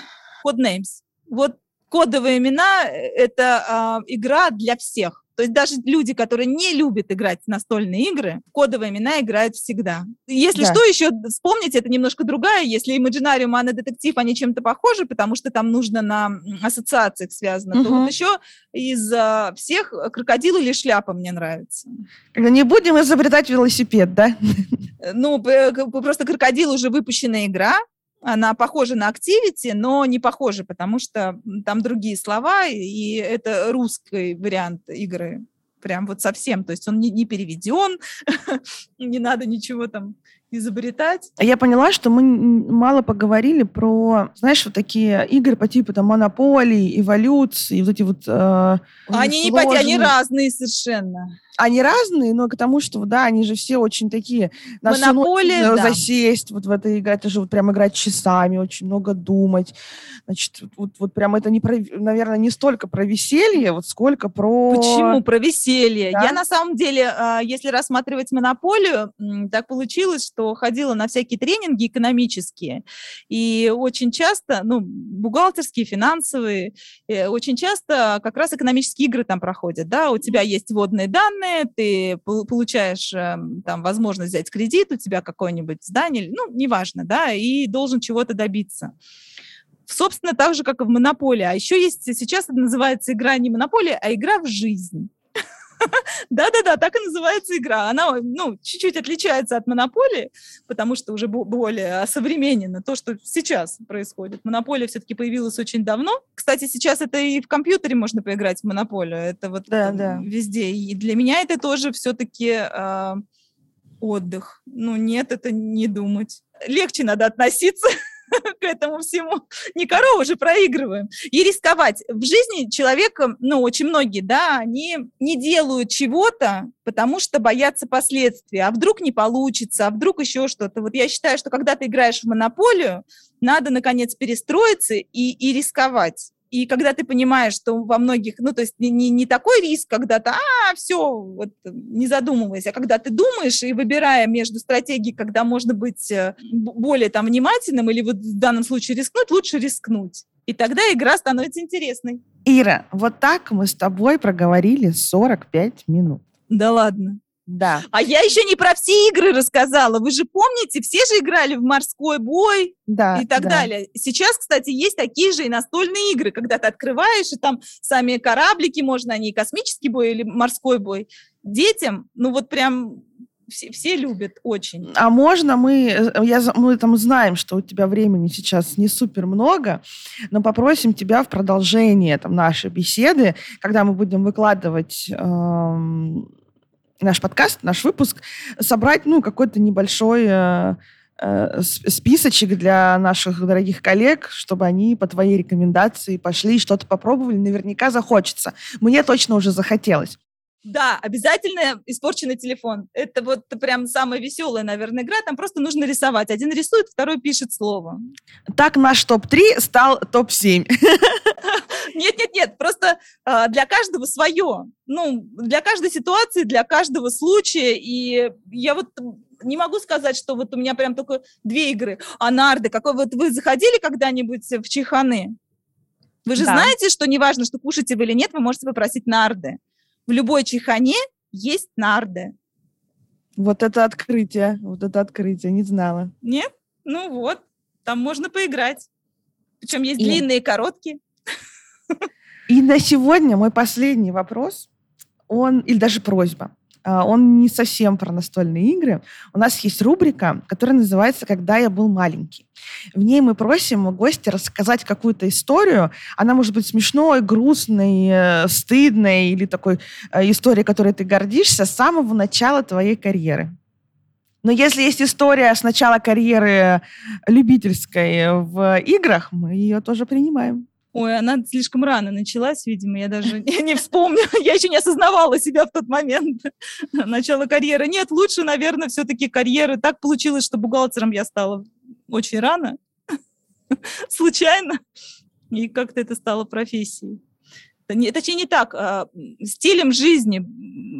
Codenames. Вот кодовые имена это э, игра для всех. То есть даже люди, которые не любят играть в настольные игры, кодовые имена играют всегда. Если да. что, еще вспомните, это немножко другая. Если Imaginarium, Анна Детектив, они чем-то похожи, потому что там нужно на ассоциациях связано, угу. то вот еще из а, всех крокодил или шляпа мне нравится. Не будем изобретать велосипед, да? Ну, просто крокодил уже выпущенная игра, она похожа на Activity, но не похожа, потому что там другие слова, и это русский вариант игры. Прям вот совсем. То есть он не, не переведен, не надо ничего там изобретать. Я поняла, что мы мало поговорили про, знаешь, вот такие игры по типу там монополии, эволюции, вот эти вот. Э, они сложные. не они разные совершенно они разные, но к тому, что, да, они же все очень такие... Монополия, да. Засесть вот в этой игре, это же вот прям играть часами, очень много думать. Значит, вот, вот прям это, не про, наверное, не столько про веселье, вот сколько про... Почему про веселье? Да? Я на самом деле, а, если рассматривать монополию, так получилось, что ходила на всякие тренинги экономические, и очень часто, ну, бухгалтерские, финансовые, э, очень часто как раз экономические игры там проходят, да, у тебя есть вводные данные, ты получаешь эм, там возможность взять кредит, у тебя какое-нибудь здание, ну, неважно, да, и должен чего-то добиться. Собственно, так же, как и в монополии. А еще есть, сейчас это называется игра не монополия, а игра в жизнь. Да-да-да, так и называется игра. Она, ну, чуть-чуть отличается от монополии, потому что уже более современно то, что сейчас происходит. Монополия все-таки появилась очень давно. Кстати, сейчас это и в компьютере можно поиграть в монополию. Это вот да, да. везде. И для меня это тоже все-таки э, а, отдых. Ну, нет, это не думать. Легче надо относиться к этому всему. Не корову же проигрываем. И рисковать. В жизни человека, ну, очень многие, да, они не делают чего-то, потому что боятся последствий. А вдруг не получится, а вдруг еще что-то. Вот я считаю, что когда ты играешь в монополию, надо, наконец, перестроиться и, и рисковать. И когда ты понимаешь, что во многих, ну, то есть не, не, не такой риск, когда ты, а, все, вот, не задумываясь, а когда ты думаешь и выбирая между стратегией, когда можно быть э, более там внимательным или вот в данном случае рискнуть, лучше рискнуть. И тогда игра становится интересной. Ира, вот так мы с тобой проговорили 45 минут. Да ладно. Да. А я еще не про все игры рассказала. Вы же помните, все же играли в морской бой да, и так да. далее. Сейчас, кстати, есть такие же и настольные игры, когда ты открываешь, и там сами кораблики, можно они и космический бой или морской бой. Детям, ну вот прям все, все любят очень. А можно мы, э, я, мы там знаем, что у тебя времени сейчас не супер много, но попросим тебя в продолжение там, нашей беседы, когда мы будем выкладывать эм, наш подкаст, наш выпуск, собрать, ну, какой-то небольшой э, э, списочек для наших дорогих коллег, чтобы они по твоей рекомендации пошли и что-то попробовали. Наверняка захочется. Мне точно уже захотелось. Да, обязательно испорченный телефон. Это вот прям самая веселая, наверное, игра. Там просто нужно рисовать. Один рисует, второй пишет слово. Так наш топ-3 стал топ-7. Нет, нет, нет, просто э, для каждого свое. Ну, для каждой ситуации, для каждого случая. И я вот не могу сказать, что вот у меня прям только две игры. А нарды, какой вот вы заходили когда-нибудь в Чеханы? Вы же Да. знаете, что неважно, что кушаете вы или нет, вы можете попросить нарды. В любой чайхане есть нарды. Вот это открытие, вот это открытие, не знала. Нет? Ну вот, там можно поиграть. Причем есть И- длинные короткие. И на сегодня мой последний вопрос, он, или даже просьба, он не совсем про настольные игры. У нас есть рубрика, которая называется «Когда я был маленький». В ней мы просим гостя рассказать какую-то историю. Она может быть смешной, грустной, э, стыдной или такой э, историей, которой ты гордишься с самого начала твоей карьеры. Но если есть история с начала карьеры любительской в играх, мы ее тоже принимаем. Ой, она слишком рано началась, видимо, я даже не, вспомню, я еще не осознавала себя в тот момент. Начало карьеры. Нет, лучше, наверное, все-таки карьеры. Так получилось, что бухгалтером я стала очень рано, случайно, и как-то это стало профессией. Точнее, не так, а, стилем жизни.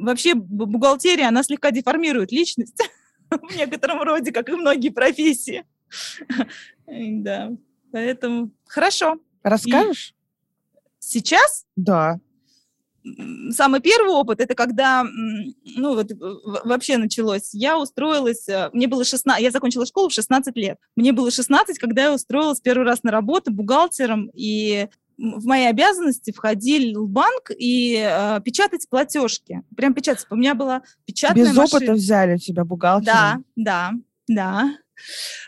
Вообще бу- бухгалтерия, она слегка деформирует личность в некотором роде, как и многие профессии. Да, поэтому хорошо. Расскажешь? Сейчас Да. самый первый опыт это когда, ну вот вообще началось. Я устроилась, э, мне было 16, я закончила школу в 16 лет. Мне было 16, когда я устроилась первый раз на работу бухгалтером, и в мои обязанности входил банк и э, печатать платежки. Прям печатать. У меня была печатная Без машина. опыта взяли тебя бухгалтером. Да, да, да.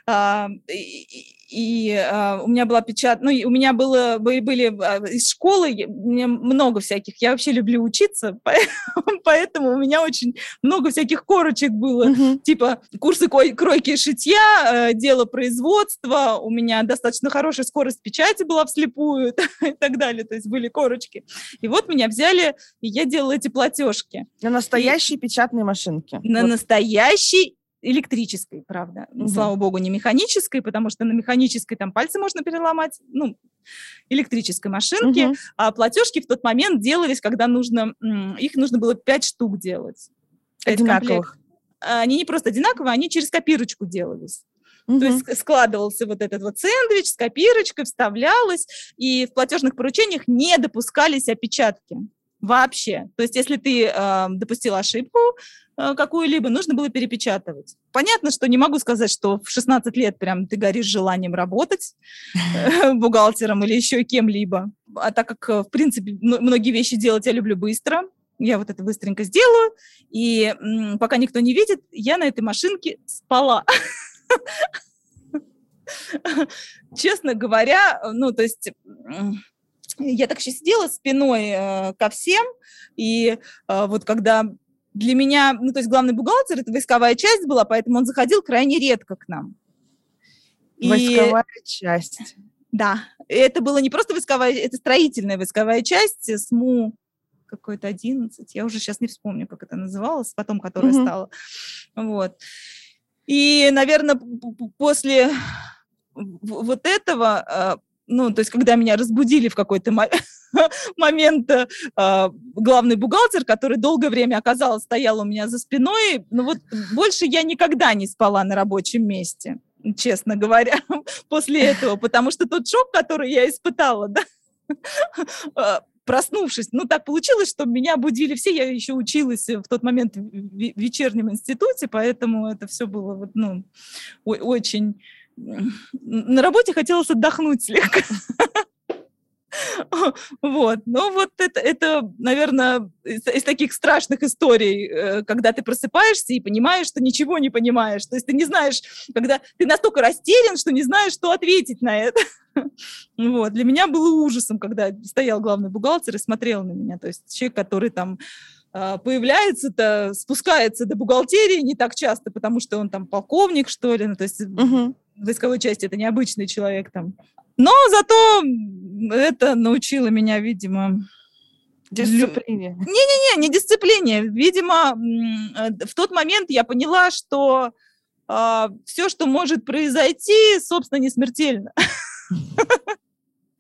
А, И, и- и, а, у меня была печат, ну, и у меня было, были, были а, из школы, меня много всяких, я вообще люблю учиться, поэтому, у меня очень много всяких корочек было, Мгм. типа курсы кройки и шитья, э, дело производства, у меня достаточно хорошая скорость печати была вслепую и так далее, то есть были корочки. И вот меня взяли, и я делала эти платежки На настоящей печатной машинке. на Вот. настоящей электрической, правда. Мгм. Слава богу, не механической, потому что на механической там пальцы можно переломать. Ну, электрической машинке. Мгм. А платежки в тот момент делались, когда нужно... Их нужно было пять штук делать. Пять комплектов. Одинаковых. Они не просто одинаковые, они через копирочку делались. То Мгм. есть ск- складывался вот этот вот сэндвич с копирочкой, вставлялось, и в платежных поручениях не допускались опечатки вообще. То есть если ты э, допустил ошибку э, какую-либо, нужно было перепечатывать. Понятно, что не могу сказать, что в 16 лет прям ты горишь желанием работать э, бухгалтером или еще кем-либо. А так как, э, в принципе, мно- многие вещи делать я люблю быстро, я вот это быстренько сделаю, и м, пока никто не видит, я на этой машинке спала. Честно говоря, ну, то есть я так еще сидела спиной э, ко всем, и э, вот когда для меня, ну, то есть главный бухгалтер, это войсковая часть была, поэтому он заходил крайне редко к нам. И- Войсковая часть. да, это было не просто войсковая, это строительная войсковая часть э, СМУ какой-то 11, я уже сейчас не вспомню, как это называлось, потом которая Мгм. стала. Вот. И, наверное, после вот этого, э, ну, то есть когда меня разбудили в какой-то мо- момент э, э, главный бухгалтер, который долгое время оказалось стоял у меня за спиной, ну вот больше я никогда не спала на рабочем месте, честно говоря, после этого, потому что тот шок, который я испытала, да, э, проснувшись, ну так получилось, что меня будили все, я еще училась в тот момент в ве- вечернем институте, поэтому это все было вот, ну, очень... На работе хотелось отдохнуть слегка. Вот, ну вот это, это наверное, из, из таких страшных историй, э, когда ты просыпаешься и понимаешь, что ничего не понимаешь. То есть ты не знаешь, когда ты настолько растерян, что не знаешь, что ответить на это. Вот, для меня было ужасом, когда стоял главный бухгалтер и смотрел на меня. То есть человек, который там а, появляется-то, спускается до бухгалтерии не так часто, потому что он там полковник, что ли, ну, то есть Мгм. Войсковой части это необычный человек там. Но зато это научило меня, видимо, Дисциплине. не, не дисциплине. Видимо, э, в тот момент я поняла, что все, что может произойти, собственно, не смертельно.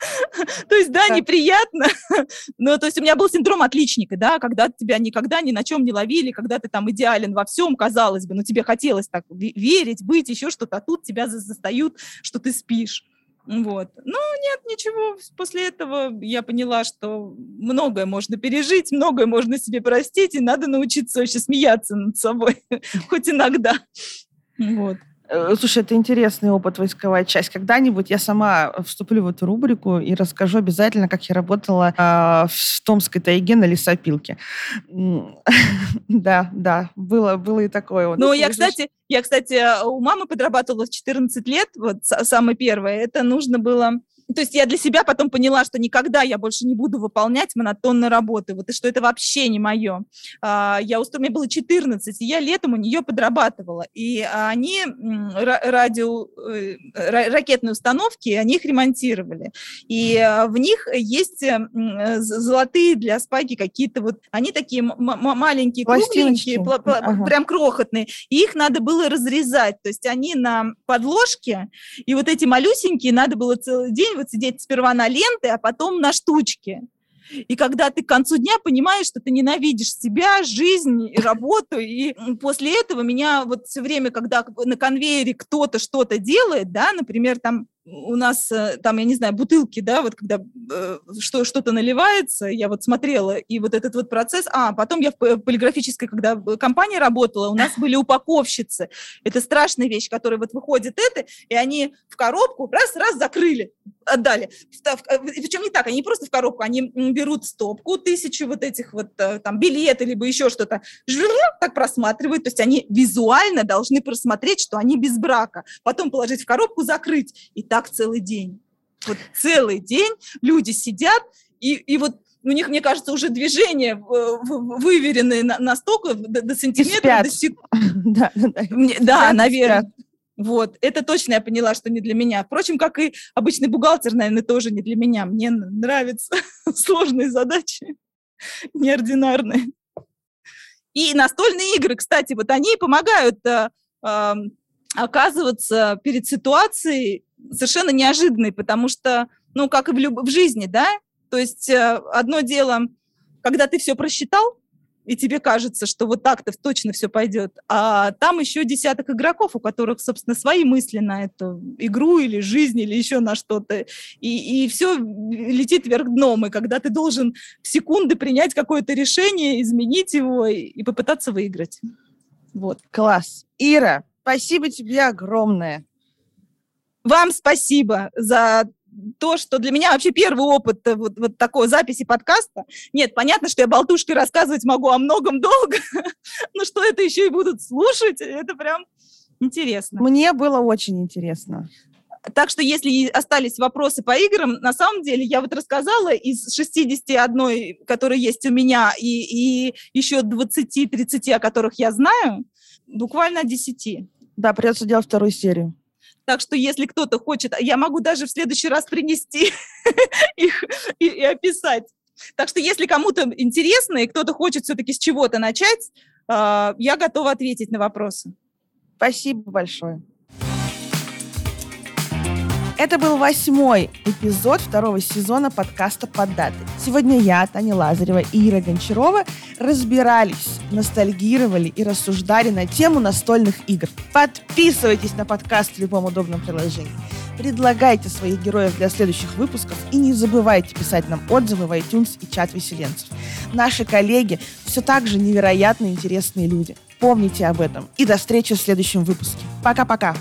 То есть, да, неприятно, но то есть у меня был синдром отличника, да, когда тебя никогда ни на чем не ловили, когда ты там идеален во всем, казалось бы, но тебе хотелось так ве- верить, быть, еще что-то, а тут тебя за- застают, что ты спишь. Вот. Ну, нет, ничего. После этого я поняла, что многое можно пережить, многое можно себе простить, и надо научиться вообще смеяться над собой, хоть иногда. Вот. Э, слушай, это интересный опыт войсковая часть. Когда-нибудь я сама вступлю в эту рубрику и расскажу обязательно, как я работала э, в Томской тайге на лесопилке. Да, да, было, было и такое. Ну, я, кстати, я, кстати, у мамы подрабатывала в 14 лет, вот самое первое. Это нужно было то есть я для себя потом поняла, что никогда я больше не буду выполнять монотонные работы, вот, и что это вообще не мое. А, я устро... Мне было 14, и я летом у нее подрабатывала. И они радио, э, ракетные установки, они их ремонтировали. И а, в них есть э, золотые для спайки какие-то вот, они такие маленькие, кругленькие, ага. прям крохотные. И их надо было разрезать. То есть они на подложке, и вот эти малюсенькие надо было целый день вот сидеть сперва на ленты, а потом на штучке. И когда ты к концу дня понимаешь, что ты ненавидишь себя, жизнь и работу, и после этого меня вот все время, когда на конвейере кто-то что-то делает, да, например, там у нас э, там, я не знаю, бутылки, да, вот когда э, что, что-то наливается, я вот смотрела, и вот этот вот процесс, а, потом я в полиграфической, когда компания работала, у нас были упаковщицы, это страшная вещь, которая вот выходит это, и они в коробку раз-раз закрыли, отдали. Э, Причем не так, они просто в коробку, они берут стопку, тысячу вот этих вот э, там билеты, либо еще что-то, так просматривают, то есть они визуально должны просмотреть, что они без брака, потом положить в коробку, закрыть, и так целый день. Вот целый день люди сидят, и, и вот у них, мне кажется, уже движения выверенные настолько до, до сантиметра, до секунд. Да, да, да наверное. Вот, это точно я поняла, что не для меня. Впрочем, как и обычный бухгалтер, наверное, тоже не для меня. Мне нравятся сложные задачи, неординарные. И настольные игры, кстати, вот они помогают э, э, оказываться перед ситуацией совершенно неожиданной, потому что, ну, как и в, люб- в жизни, да, то есть э, одно дело, когда ты все просчитал, и тебе кажется, что вот так-то точно все пойдет. А там еще десяток игроков, у которых, собственно, свои мысли на эту игру или жизнь, или еще на что-то. И, и все летит вверх дном. И когда ты должен в секунды принять какое-то решение, изменить его и, и попытаться выиграть. Вот. Класс. Ира, спасибо тебе огромное. Вам спасибо за то, что для меня вообще первый опыт э, вот, вот такой записи подкаста. Нет, понятно, что я болтушки рассказывать могу о многом долго, но что это еще и будут слушать, это прям интересно. Мне было очень интересно. Так что, если остались вопросы по играм, на самом деле я вот рассказала из 61, которые есть у меня, и, и еще 20-30, о которых я знаю, буквально 10. Да, придется делать вторую серию. Так что если кто-то хочет, я могу даже в следующий раз принести их и, и описать. Так что если кому-то интересно и кто-то хочет все-таки с чего-то начать, э, я готова ответить на вопросы. Спасибо большое. Это был восьмой эпизод второго сезона подкаста «Под датой». Сегодня я, Таня Лазарева и Ира Гончарова разбирались, ностальгировали и рассуждали на тему настольных игр. Подписывайтесь на подкаст в любом удобном приложении. Предлагайте своих героев для следующих выпусков и не забывайте писать нам отзывы в iTunes и чат веселенцев. Наши коллеги все так же невероятно интересные люди. Помните об этом. И до встречи в следующем выпуске. Пока-пока.